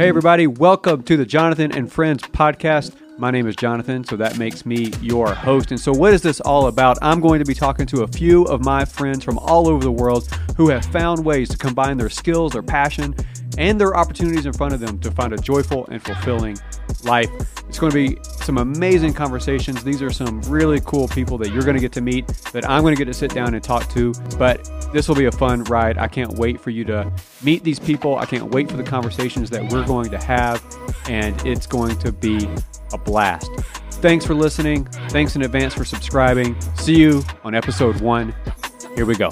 Hey, everybody, welcome to the Jonathan and Friends podcast. My name is Jonathan, so that makes me your host. And so, what is this all about? I'm going to be talking to a few of my friends from all over the world who have found ways to combine their skills, their passion, and their opportunities in front of them to find a joyful and fulfilling life. It's going to be some amazing conversations. These are some really cool people that you're going to get to meet, that I'm going to get to sit down and talk to. But this will be a fun ride. I can't wait for you to meet these people. I can't wait for the conversations that we're going to have, and it's going to be a blast. Thanks for listening. Thanks in advance for subscribing. See you on episode one. Here we go.